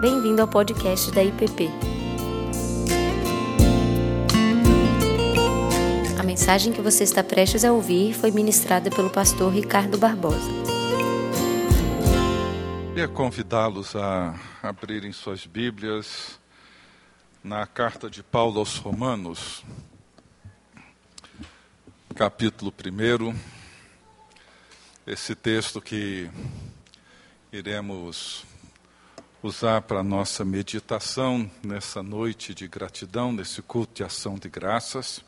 Bem-vindo ao podcast da IPP. A mensagem que você está prestes a ouvir foi ministrada pelo pastor Ricardo Barbosa. Queria convidá-los a abrirem suas Bíblias na carta de Paulo aos Romanos, capítulo 1. Esse texto que iremos usar para nossa meditação nessa noite de gratidão, nesse culto de ação de graças.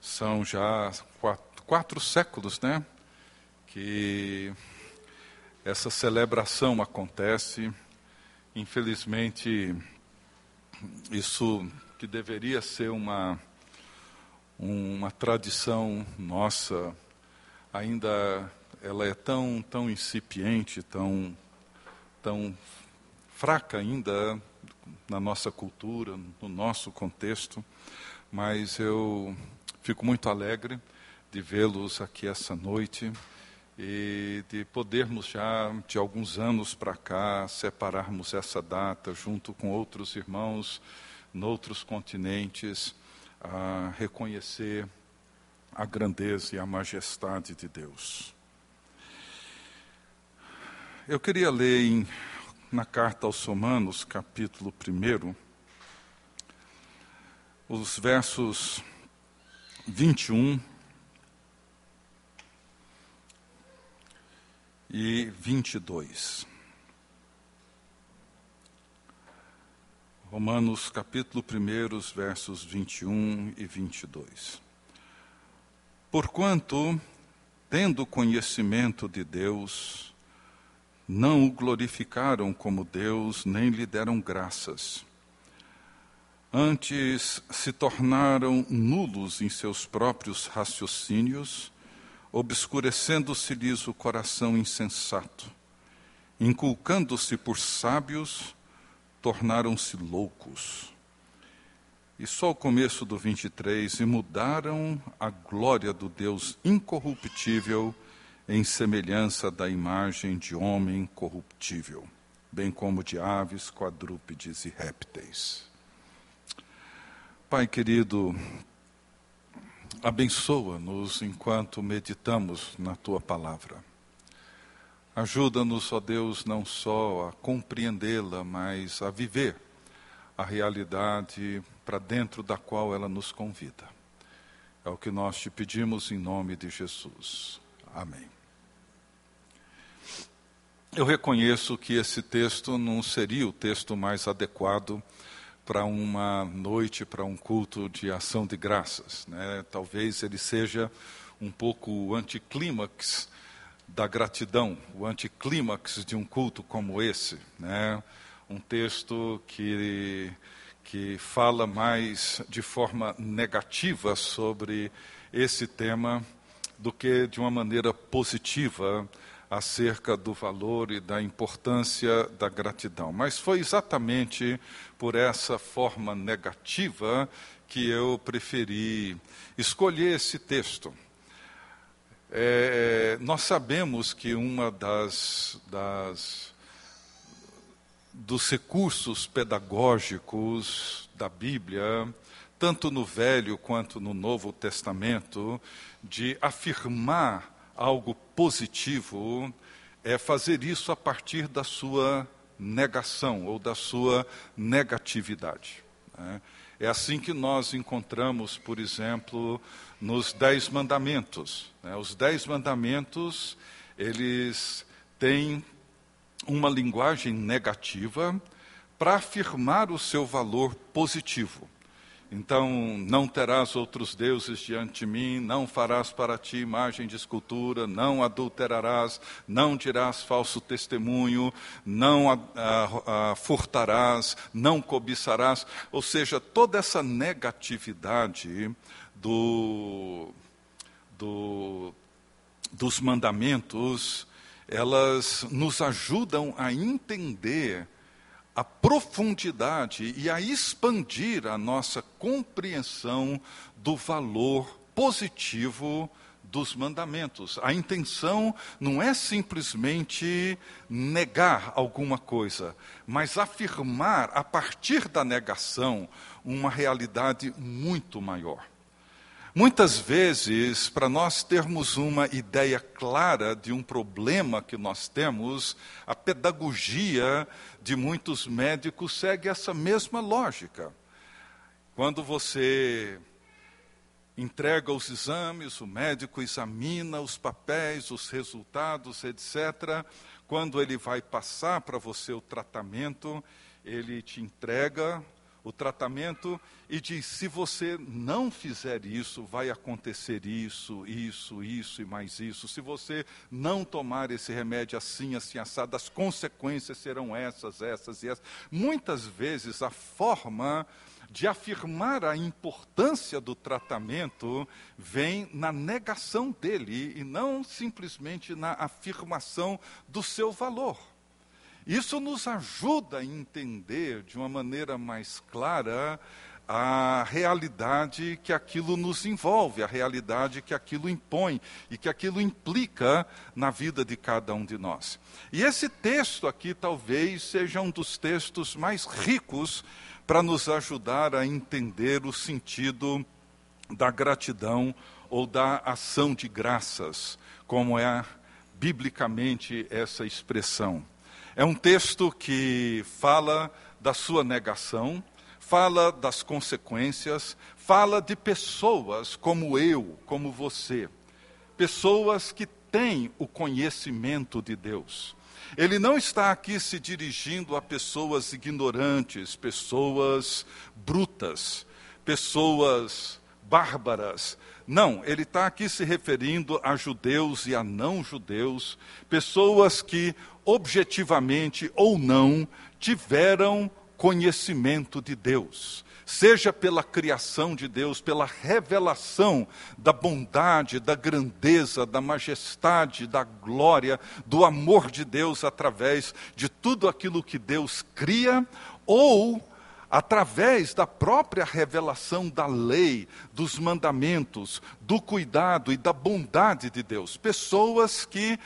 São já quatro, quatro séculos, né? Que essa celebração acontece. Infelizmente, isso que deveria ser uma, uma tradição nossa, ainda ela é tão, tão incipiente, tão, tão fraca ainda na nossa cultura, no nosso contexto, mas eu fico muito alegre de vê-los aqui essa noite e de podermos já de alguns anos para cá separarmos essa data junto com outros irmãos noutros continentes a reconhecer a grandeza e a majestade de Deus. Eu queria ler em na carta aos Romanos, capítulo 1, os versos 21 e 22. Romanos, capítulo 1, os versos 21 e 22. Porquanto, tendo conhecimento de Deus, não o glorificaram como Deus, nem lhe deram graças. Antes se tornaram nulos em seus próprios raciocínios, obscurecendo-se-lhes o coração insensato. Inculcando-se por sábios, tornaram-se loucos. E só o começo do 23, e mudaram a glória do Deus incorruptível em semelhança da imagem de homem corruptível, bem como de aves, quadrúpedes e répteis. Pai querido, abençoa-nos enquanto meditamos na tua palavra. Ajuda-nos, ó Deus, não só a compreendê-la, mas a viver a realidade para dentro da qual ela nos convida. É o que nós te pedimos em nome de Jesus. Amém. Eu reconheço que esse texto não seria o texto mais adequado para uma noite, para um culto de ação de graças. Né? Talvez ele seja um pouco o anticlímax da gratidão, o anticlímax de um culto como esse. Né? Um texto que, que fala mais de forma negativa sobre esse tema do que de uma maneira positiva acerca do valor e da importância da gratidão. Mas foi exatamente por essa forma negativa que eu preferi escolher esse texto. É, nós sabemos que uma das, das dos recursos pedagógicos da Bíblia, tanto no Velho quanto no Novo Testamento, de afirmar algo positivo é fazer isso a partir da sua negação ou da sua negatividade. Né? É assim que nós encontramos, por exemplo, nos Dez Mandamentos. Né? Os Dez Mandamentos, eles têm uma linguagem negativa para afirmar o seu valor positivo. Então, não terás outros deuses diante de mim, não farás para ti imagem de escultura, não adulterarás, não dirás falso testemunho, não a, a, a, furtarás, não cobiçarás. Ou seja, toda essa negatividade do, do, dos mandamentos, elas nos ajudam a entender a profundidade e a expandir a nossa compreensão do valor positivo dos mandamentos. A intenção não é simplesmente negar alguma coisa, mas afirmar a partir da negação uma realidade muito maior. Muitas vezes, para nós termos uma ideia clara de um problema que nós temos, a pedagogia de muitos médicos segue essa mesma lógica. Quando você entrega os exames, o médico examina os papéis, os resultados, etc. Quando ele vai passar para você o tratamento, ele te entrega o tratamento e diz: se você não fizer isso, vai acontecer isso, isso, isso e mais isso. Se você não tomar esse remédio assim, assim, assado, as consequências serão essas, essas e essas. Muitas vezes a forma de afirmar a importância do tratamento vem na negação dele e não simplesmente na afirmação do seu valor. Isso nos ajuda a entender de uma maneira mais clara a realidade que aquilo nos envolve, a realidade que aquilo impõe e que aquilo implica na vida de cada um de nós. E esse texto aqui talvez seja um dos textos mais ricos para nos ajudar a entender o sentido da gratidão ou da ação de graças, como é biblicamente essa expressão. É um texto que fala da sua negação, fala das consequências, fala de pessoas como eu, como você, pessoas que têm o conhecimento de Deus ele não está aqui se dirigindo a pessoas ignorantes, pessoas brutas, pessoas bárbaras. Não, ele está aqui se referindo a judeus e a não judeus, pessoas que, objetivamente ou não, tiveram conhecimento de Deus seja pela criação de Deus, pela revelação da bondade, da grandeza, da majestade, da glória, do amor de Deus através de tudo aquilo que Deus cria, ou através da própria revelação da lei, dos mandamentos, do cuidado e da bondade de Deus. Pessoas que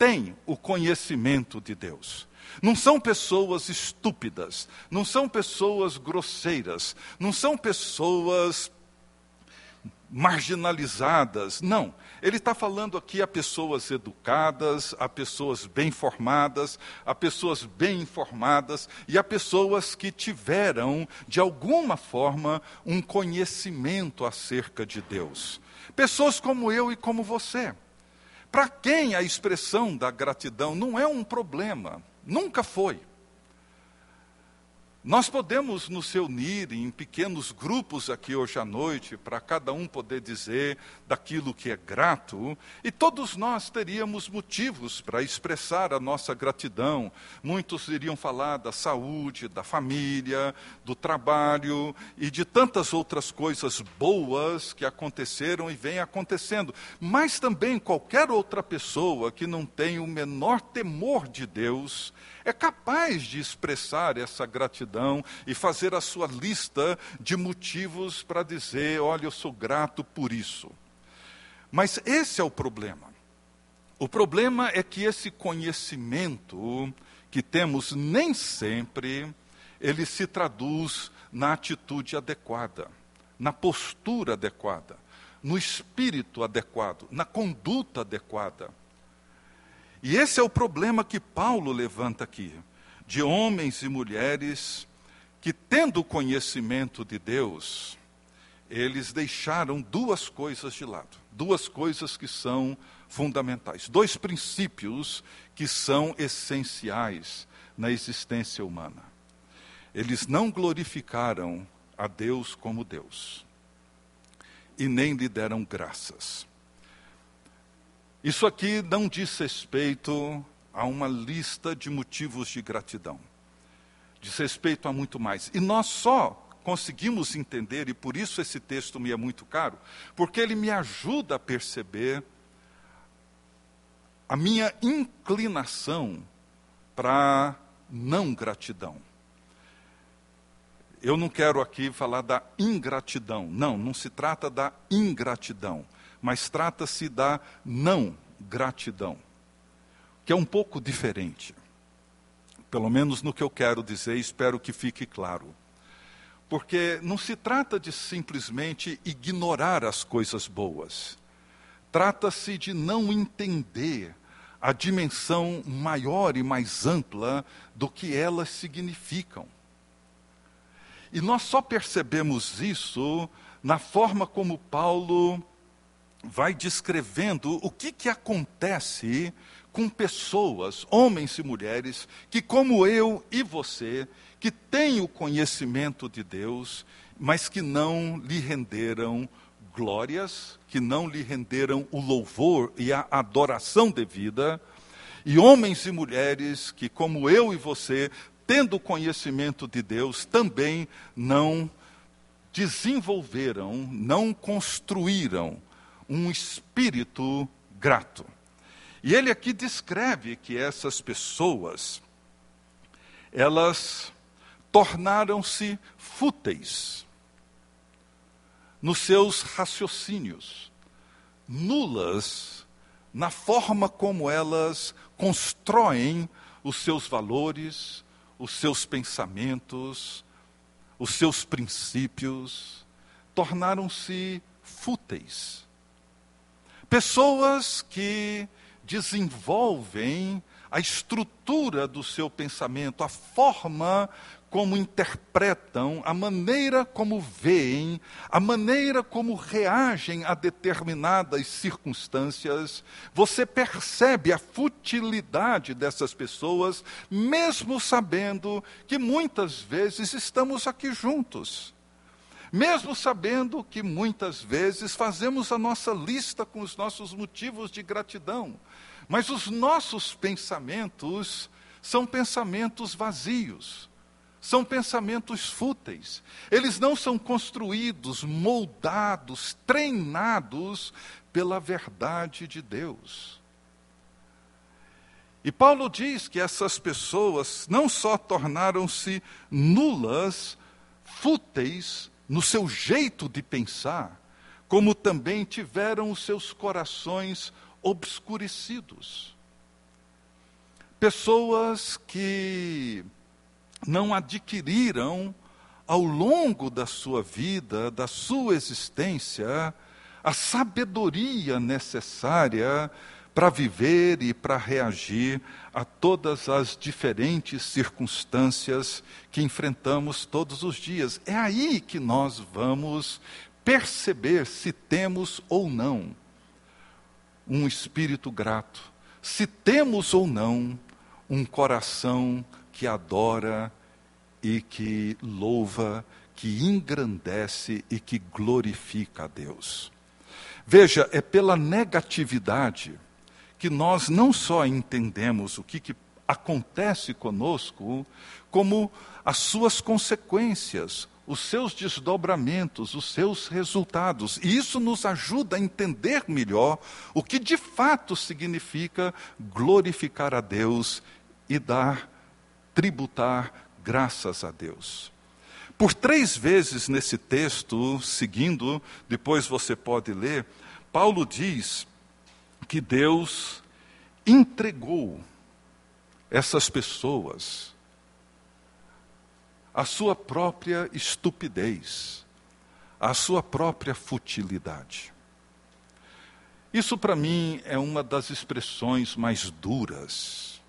têm o conhecimento de Deus. Não são pessoas estúpidas, não são pessoas grosseiras, não são pessoas marginalizadas. Não. Ele está falando aqui a pessoas educadas, a pessoas bem formadas, a pessoas bem informadas e a pessoas que tiveram, de alguma forma, um conhecimento acerca de Deus. Pessoas como eu e como você. Para quem a expressão da gratidão não é um problema. Nunca foi. Nós podemos nos reunir em pequenos grupos aqui hoje à noite, para cada um poder dizer daquilo que é grato, e todos nós teríamos motivos para expressar a nossa gratidão. Muitos iriam falar da saúde, da família, do trabalho e de tantas outras coisas boas que aconteceram e vêm acontecendo. Mas também qualquer outra pessoa que não tem o menor temor de Deus, é capaz de expressar essa gratidão e fazer a sua lista de motivos para dizer: olha, eu sou grato por isso. Mas esse é o problema. O problema é que esse conhecimento que temos nem sempre ele se traduz na atitude adequada, na postura adequada, no espírito adequado, na conduta adequada. E esse é o problema que Paulo levanta aqui, de homens e mulheres que, tendo conhecimento de Deus, eles deixaram duas coisas de lado, duas coisas que são fundamentais, dois princípios que são essenciais na existência humana. Eles não glorificaram a Deus como Deus e nem lhe deram graças. Isso aqui não diz respeito a uma lista de motivos de gratidão. Diz respeito a muito mais. E nós só conseguimos entender, e por isso esse texto me é muito caro, porque ele me ajuda a perceber a minha inclinação para não gratidão. Eu não quero aqui falar da ingratidão. Não, não se trata da ingratidão mas trata-se da não gratidão, que é um pouco diferente. Pelo menos no que eu quero dizer, espero que fique claro. Porque não se trata de simplesmente ignorar as coisas boas. Trata-se de não entender a dimensão maior e mais ampla do que elas significam. E nós só percebemos isso na forma como Paulo vai descrevendo o que, que acontece com pessoas, homens e mulheres, que, como eu e você, que têm o conhecimento de Deus, mas que não lhe renderam glórias, que não lhe renderam o louvor e a adoração devida, e homens e mulheres que, como eu e você, tendo o conhecimento de Deus, também não desenvolveram, não construíram um espírito grato. E ele aqui descreve que essas pessoas, elas tornaram-se fúteis nos seus raciocínios, nulas na forma como elas constroem os seus valores, os seus pensamentos, os seus princípios, tornaram-se fúteis. Pessoas que desenvolvem a estrutura do seu pensamento, a forma como interpretam, a maneira como veem, a maneira como reagem a determinadas circunstâncias, você percebe a futilidade dessas pessoas, mesmo sabendo que muitas vezes estamos aqui juntos. Mesmo sabendo que muitas vezes fazemos a nossa lista com os nossos motivos de gratidão, mas os nossos pensamentos são pensamentos vazios são pensamentos fúteis. Eles não são construídos, moldados, treinados pela verdade de Deus. E Paulo diz que essas pessoas não só tornaram-se nulas, fúteis no seu jeito de pensar, como também tiveram os seus corações obscurecidos. Pessoas que não adquiriram ao longo da sua vida, da sua existência, a sabedoria necessária para viver e para reagir a todas as diferentes circunstâncias que enfrentamos todos os dias. É aí que nós vamos perceber se temos ou não um espírito grato, se temos ou não um coração que adora e que louva, que engrandece e que glorifica a Deus. Veja, é pela negatividade que nós não só entendemos o que, que acontece conosco, como as suas consequências, os seus desdobramentos, os seus resultados. E isso nos ajuda a entender melhor o que de fato significa glorificar a Deus e dar tributar graças a Deus. Por três vezes nesse texto, seguindo, depois você pode ler, Paulo diz que Deus entregou essas pessoas à sua própria estupidez, à sua própria futilidade. Isso para mim é uma das expressões mais duras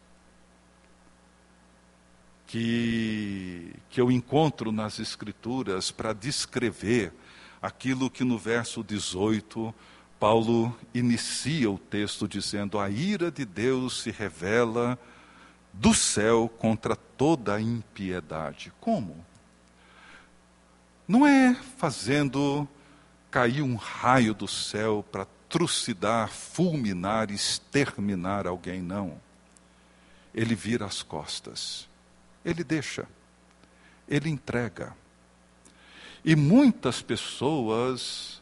que, que eu encontro nas Escrituras para descrever aquilo que no verso 18 Paulo inicia o texto dizendo: A ira de Deus se revela do céu contra toda a impiedade. Como? Não é fazendo cair um raio do céu para trucidar, fulminar, exterminar alguém, não. Ele vira as costas ele deixa, ele entrega. E muitas pessoas,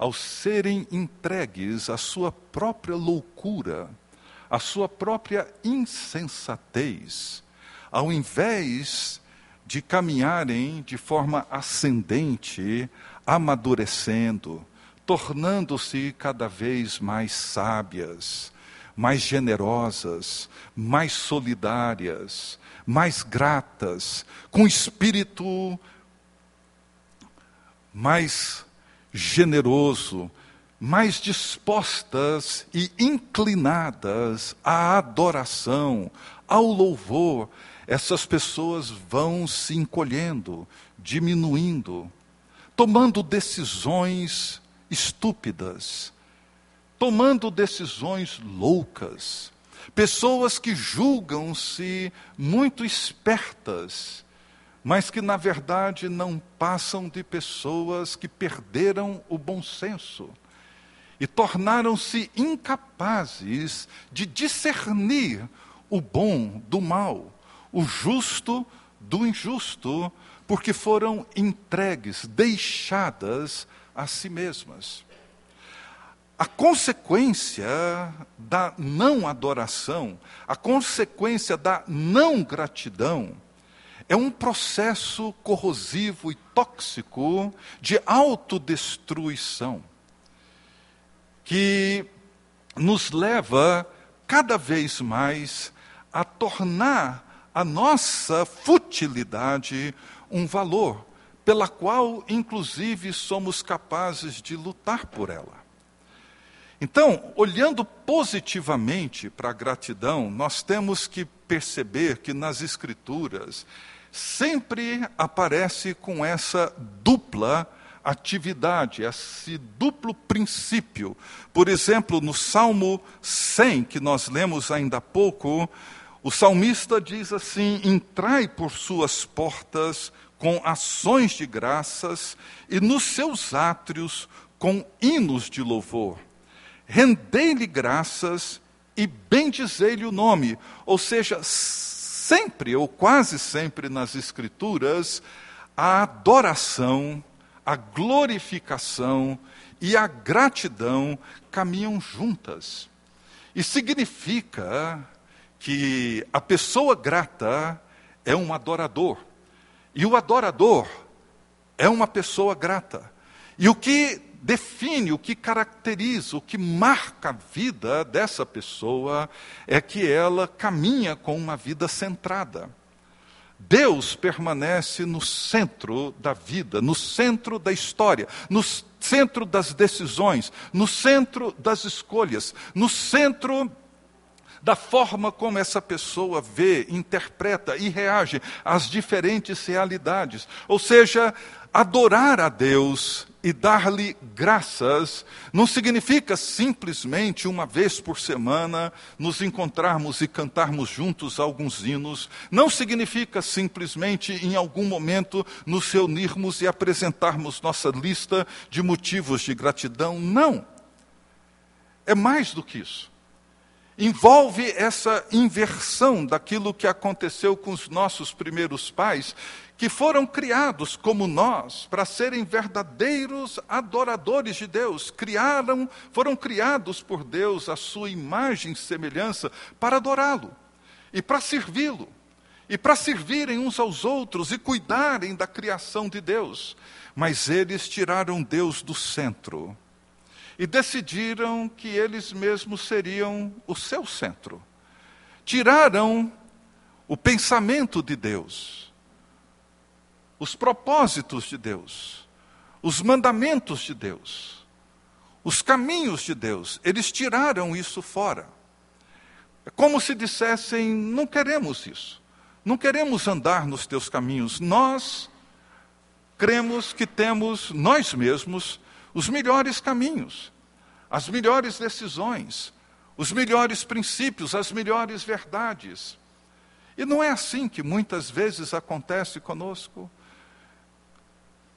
ao serem entregues à sua própria loucura, à sua própria insensatez, ao invés de caminharem de forma ascendente, amadurecendo, tornando-se cada vez mais sábias, mais generosas, mais solidárias, mais gratas, com espírito mais generoso, mais dispostas e inclinadas à adoração, ao louvor, essas pessoas vão se encolhendo, diminuindo, tomando decisões estúpidas, tomando decisões loucas. Pessoas que julgam-se muito espertas, mas que na verdade não passam de pessoas que perderam o bom senso e tornaram-se incapazes de discernir o bom do mal, o justo do injusto, porque foram entregues, deixadas a si mesmas. A consequência da não adoração, a consequência da não gratidão, é um processo corrosivo e tóxico de autodestruição, que nos leva cada vez mais a tornar a nossa futilidade um valor, pela qual, inclusive, somos capazes de lutar por ela. Então, olhando positivamente para a gratidão, nós temos que perceber que nas Escrituras sempre aparece com essa dupla atividade, esse duplo princípio. Por exemplo, no Salmo 100, que nós lemos ainda há pouco, o salmista diz assim: Entrai por suas portas com ações de graças e nos seus átrios com hinos de louvor. Rendei-lhe graças e bendizei-lhe o nome. Ou seja, sempre ou quase sempre nas Escrituras, a adoração, a glorificação e a gratidão caminham juntas. E significa que a pessoa grata é um adorador. E o adorador é uma pessoa grata. E o que define, o que caracteriza, o que marca a vida dessa pessoa é que ela caminha com uma vida centrada. Deus permanece no centro da vida, no centro da história, no centro das decisões, no centro das escolhas, no centro da forma como essa pessoa vê, interpreta e reage às diferentes realidades. Ou seja, adorar a Deus e dar-lhe graças não significa simplesmente uma vez por semana nos encontrarmos e cantarmos juntos alguns hinos, não significa simplesmente em algum momento nos reunirmos e apresentarmos nossa lista de motivos de gratidão, não. É mais do que isso. Envolve essa inversão daquilo que aconteceu com os nossos primeiros pais, que foram criados como nós para serem verdadeiros adoradores de Deus, criaram, foram criados por Deus a sua imagem e semelhança para adorá-lo e para servi-lo e para servirem uns aos outros e cuidarem da criação de Deus. Mas eles tiraram Deus do centro e decidiram que eles mesmos seriam o seu centro. Tiraram o pensamento de Deus os propósitos de Deus, os mandamentos de Deus, os caminhos de Deus. Eles tiraram isso fora. É como se dissessem: não queremos isso, não queremos andar nos teus caminhos. Nós cremos que temos nós mesmos os melhores caminhos, as melhores decisões, os melhores princípios, as melhores verdades. E não é assim que muitas vezes acontece conosco.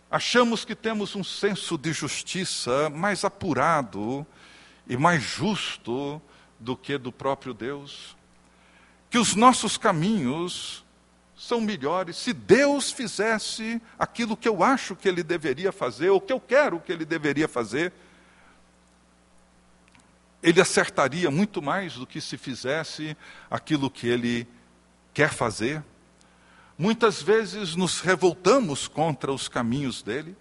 Achamos que temos um senso de justiça mais apurado e mais justo do que do próprio Deus. Que os nossos caminhos são melhores se Deus fizesse aquilo que eu acho que ele deveria fazer, ou que eu quero que ele deveria fazer. Ele acertaria muito mais do que se fizesse aquilo que ele quer fazer. Muitas vezes nos revoltamos contra os caminhos dele.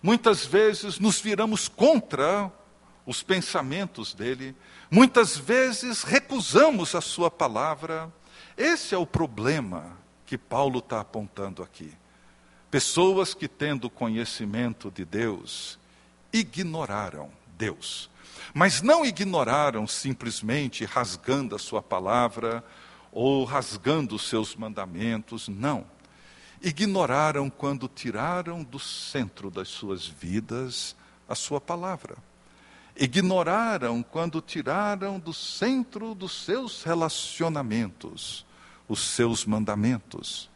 Muitas vezes nos viramos contra os pensamentos dele, muitas vezes recusamos a sua palavra. Esse é o problema que Paulo está apontando aqui. Pessoas que, tendo conhecimento de Deus, ignoraram Deus. Mas não ignoraram simplesmente rasgando a sua palavra ou rasgando os seus mandamentos, não. Ignoraram quando tiraram do centro das suas vidas a sua palavra. Ignoraram quando tiraram do centro dos seus relacionamentos os seus mandamentos.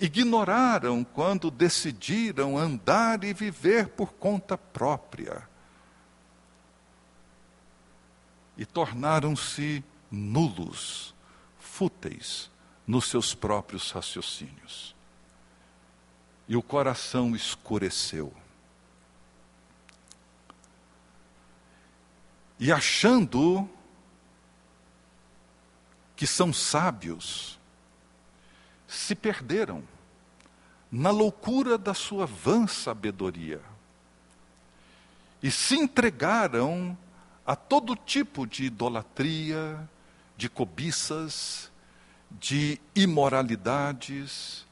Ignoraram quando decidiram andar e viver por conta própria. E tornaram-se nulos, fúteis nos seus próprios raciocínios. E o coração escureceu. E achando que são sábios, se perderam na loucura da sua vã sabedoria e se entregaram a todo tipo de idolatria, de cobiças, de imoralidades,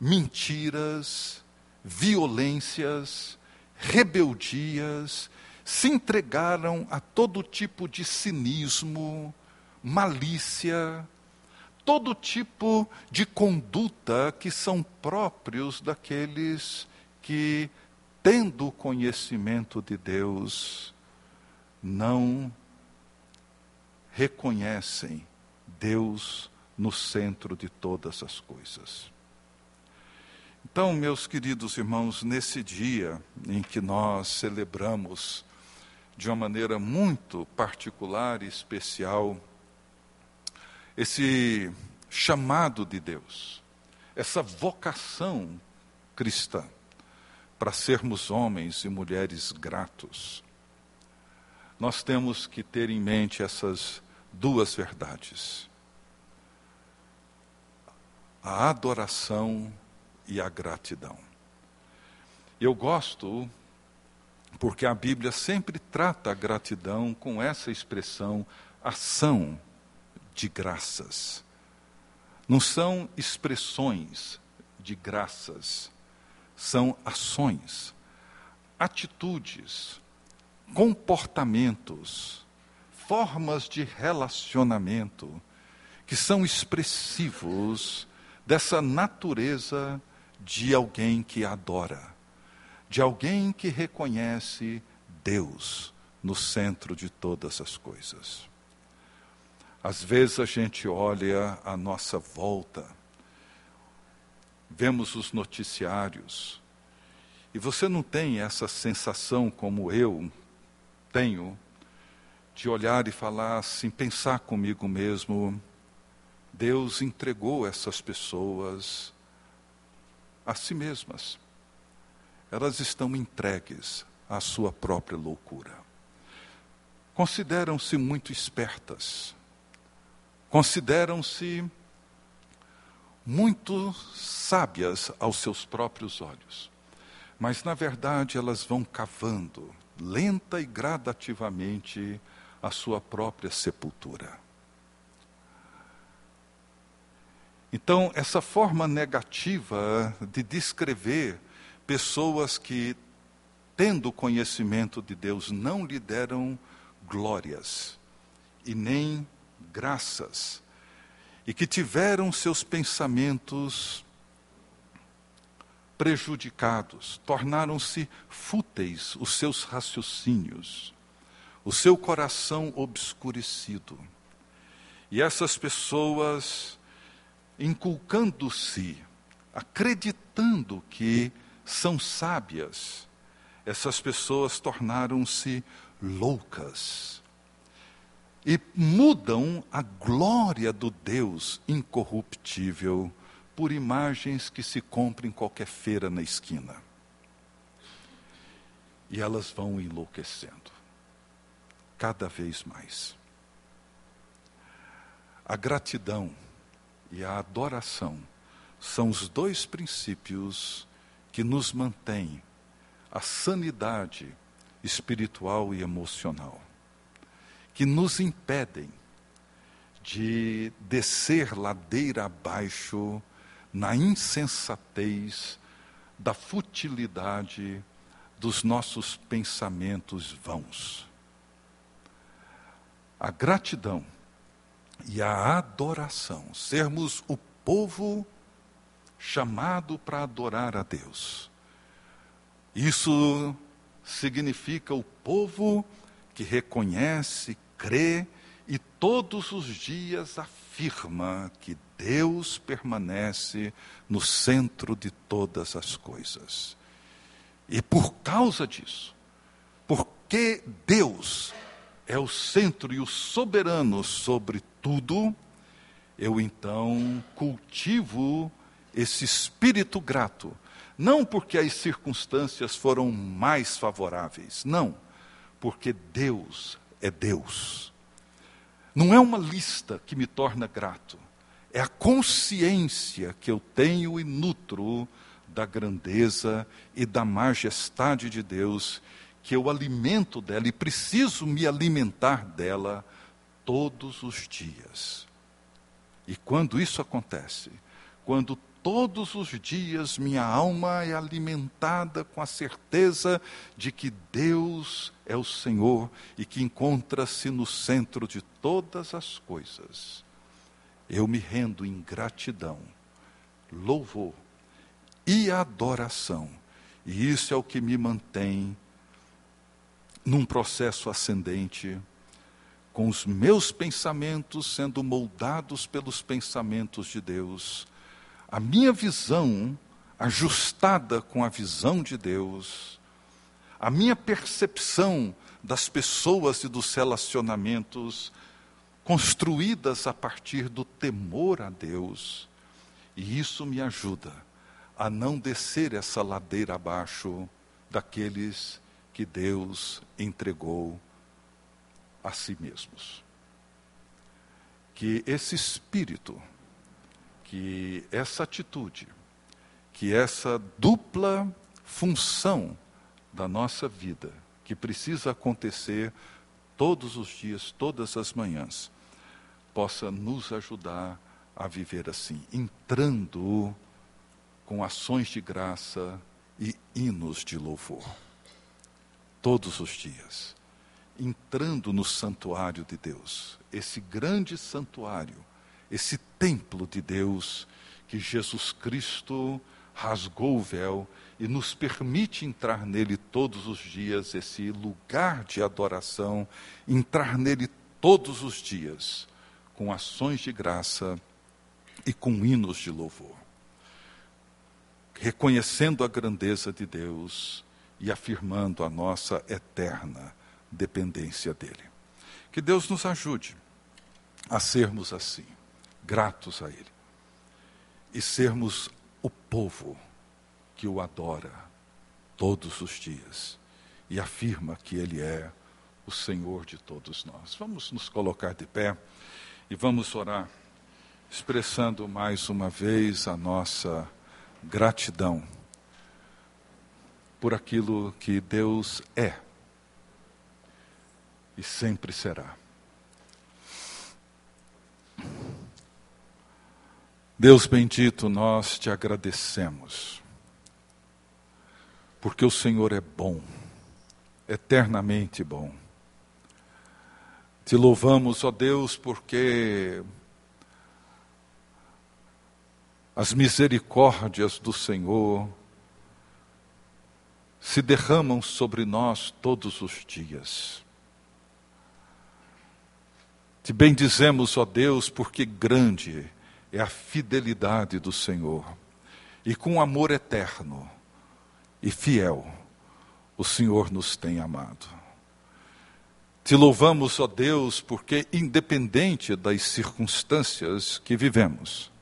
mentiras, violências, rebeldias, se entregaram a todo tipo de cinismo, malícia, todo tipo de conduta que são próprios daqueles que, tendo conhecimento de Deus, não reconhecem Deus no centro de todas as coisas. Então, meus queridos irmãos, nesse dia em que nós celebramos de uma maneira muito particular e especial esse chamado de Deus, essa vocação cristã para sermos homens e mulheres gratos. Nós temos que ter em mente essas duas verdades: a adoração e a gratidão. Eu gosto porque a Bíblia sempre trata a gratidão com essa expressão ação de graças. Não são expressões de graças, são ações, atitudes, comportamentos, formas de relacionamento que são expressivos dessa natureza de alguém que adora, de alguém que reconhece Deus no centro de todas as coisas. Às vezes a gente olha à nossa volta, vemos os noticiários, e você não tem essa sensação como eu tenho, de olhar e falar assim, pensar comigo mesmo, Deus entregou essas pessoas a si mesmas. Elas estão entregues à sua própria loucura. Consideram-se muito espertas, consideram-se muito sábias aos seus próprios olhos. Mas, na verdade, elas vão cavando, lenta e gradativamente, a sua própria sepultura. Então, essa forma negativa de descrever pessoas que, tendo conhecimento de Deus, não lhe deram glórias e nem graças, e que tiveram seus pensamentos prejudicados, tornaram-se fúteis os seus raciocínios, o seu coração obscurecido. E essas pessoas, inculcando-se, acreditando que são sábias, essas pessoas tornaram-se loucas e mudam a glória do Deus incorruptível por imagens que se compram em qualquer feira na esquina. E elas vão enlouquecendo, cada vez mais. A gratidão e a adoração são os dois princípios que nos mantêm a sanidade espiritual e emocional, que nos impedem de descer ladeira abaixo na insensatez da futilidade dos nossos pensamentos vãos. A gratidão e a adoração, sermos o povo chamado para adorar a Deus. Isso significa o povo que reconhece, crê e todos os dias afirma que Deus permanece no centro de todas as coisas. E por causa disso, porque Deus é o centro e o soberano sobre tudo, eu então cultivo esse espírito grato, não porque as circunstâncias foram mais favoráveis, não, porque Deus é Deus. Não é uma lista que me torna grato, é a consciência que eu tenho e nutro da grandeza e da majestade de Deus, que eu alimento dela e preciso me alimentar dela todos os dias. E quando isso acontece, quando todos os dias minha alma é alimentada com a certeza de que Deus é o Senhor e que encontra-se no centro de todas as coisas. Eu me rendo em gratidão, louvor e adoração. E isso é o que me mantém num processo ascendente, com os meus pensamentos sendo moldados pelos pensamentos de Deus a minha visão ajustada com a visão de Deus, a minha percepção das pessoas e dos relacionamentos construídas a partir do temor a Deus, e isso me ajuda a não descer essa ladeira abaixo daqueles que Deus entregou a si mesmos. Que esse espírito que essa atitude, que essa dupla função da nossa vida, que precisa acontecer todos os dias, todas as manhãs, possa nos ajudar a viver assim, entrando com ações de graça e hinos de louvor. Todos os dias, entrando no santuário de Deus, esse grande santuário esse templo de Deus que Jesus Cristo rasgou o véu e nos permite entrar nele todos os dias, esse lugar de adoração, entrar nele todos os dias, com ações de graça e com hinos de louvor. Reconhecendo a grandeza de Deus e afirmando a nossa eterna dependência dele. Que Deus nos ajude a sermos assim gratos a Ele e sermos o povo que o adora todos os dias e afirma que Ele é o Senhor de todos nós. Vamos nos colocar de pé e vamos orar, expressando mais uma vez a nossa gratidão por aquilo que Deus é e sempre será. Deus bendito, nós te agradecemos, porque o Senhor é bom, eternamente bom. Te louvamos, ó Deus, porque as misericórdias do Senhor se derramam sobre nós todos os dias. Te bendizemos, ó Deus, porque grande é a fidelidade do Senhor. E com amor eterno e fiel, o Senhor nos tem amado. Te louvamos, ó Deus, porque independente das circunstâncias que vivemos,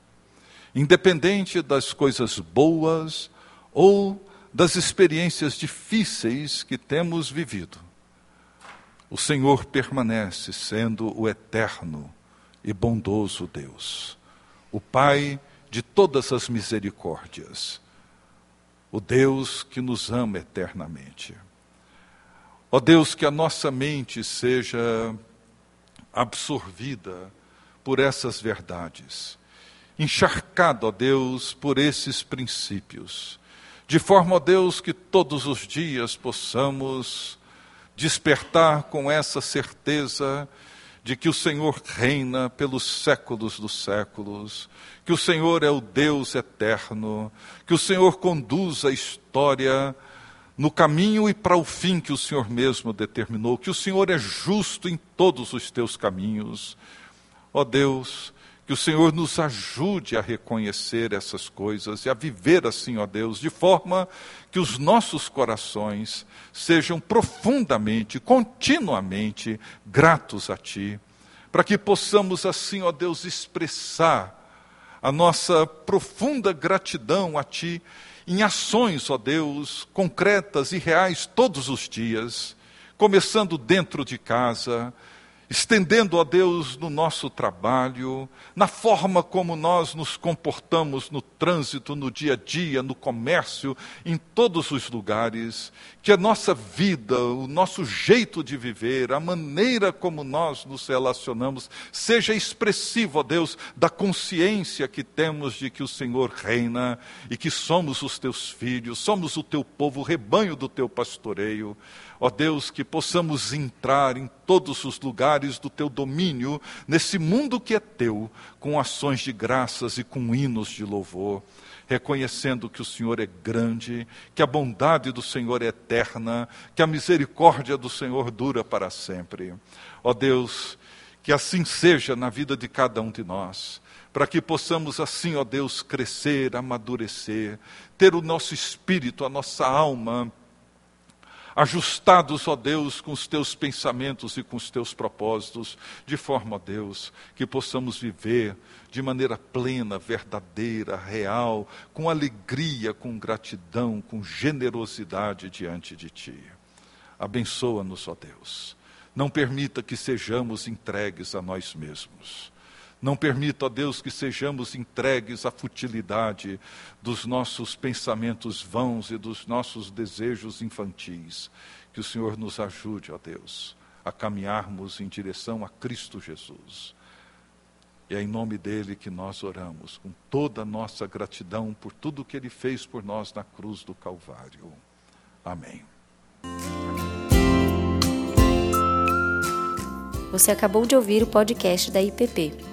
independente das coisas boas ou das experiências difíceis que temos vivido, o Senhor permanece sendo o eterno e bondoso Deus o Pai de todas as misericórdias, o Deus que nos ama eternamente. Ó Deus, que a nossa mente seja absorvida por essas verdades, encharcada, ó Deus, por esses princípios, de forma, ó Deus, que todos os dias possamos despertar com essa certeza de que o Senhor reina pelos séculos dos séculos, que o Senhor é o Deus eterno, que o Senhor conduz a história no caminho e para o fim que o Senhor mesmo determinou, que o Senhor é justo em todos os teus caminhos. Ó Deus, que o Senhor nos ajude a reconhecer essas coisas e a viver assim, ó Deus, de forma que os nossos corações sejam profundamente, continuamente gratos a Ti, para que possamos assim, ó Deus, expressar a nossa profunda gratidão a Ti em ações, ó Deus, concretas e reais todos os dias, começando dentro de casa, estendendo a Deus no nosso trabalho, na forma como nós nos comportamos no trânsito, no dia a dia, no comércio, em todos os lugares, que a nossa vida, o nosso jeito de viver, a maneira como nós nos relacionamos, seja expressivo, ó Deus, da consciência que temos de que o Senhor reina e que somos os teus filhos, somos o teu povo, o rebanho do teu pastoreio. Ó Deus, que possamos entrar em todos os lugares do teu domínio, nesse mundo que é teu, com ações de graças e com hinos de louvor, reconhecendo que o Senhor é grande, que a bondade do Senhor é eterna, que a misericórdia do Senhor dura para sempre. Ó Deus, que assim seja na vida de cada um de nós para que possamos assim, ó Deus, crescer, amadurecer, ter o nosso espírito, a nossa alma ajustados, ó Deus, com os teus pensamentos e com os teus propósitos, de forma, ó Deus, que possamos viver de maneira plena, verdadeira, real, com alegria, com gratidão, com generosidade diante de Ti. Abençoa-nos, ó Deus. Não permita que sejamos entregues a nós mesmos não permita, ó Deus, que sejamos entregues à futilidade dos nossos pensamentos vãos e dos nossos desejos infantis. Que o Senhor nos ajude, ó Deus, a caminharmos em direção a Cristo Jesus. E é em nome dele que nós oramos, com toda a nossa gratidão por tudo que ele fez por nós na cruz do Calvário. Amém. Você acabou de ouvir o podcast da IPP.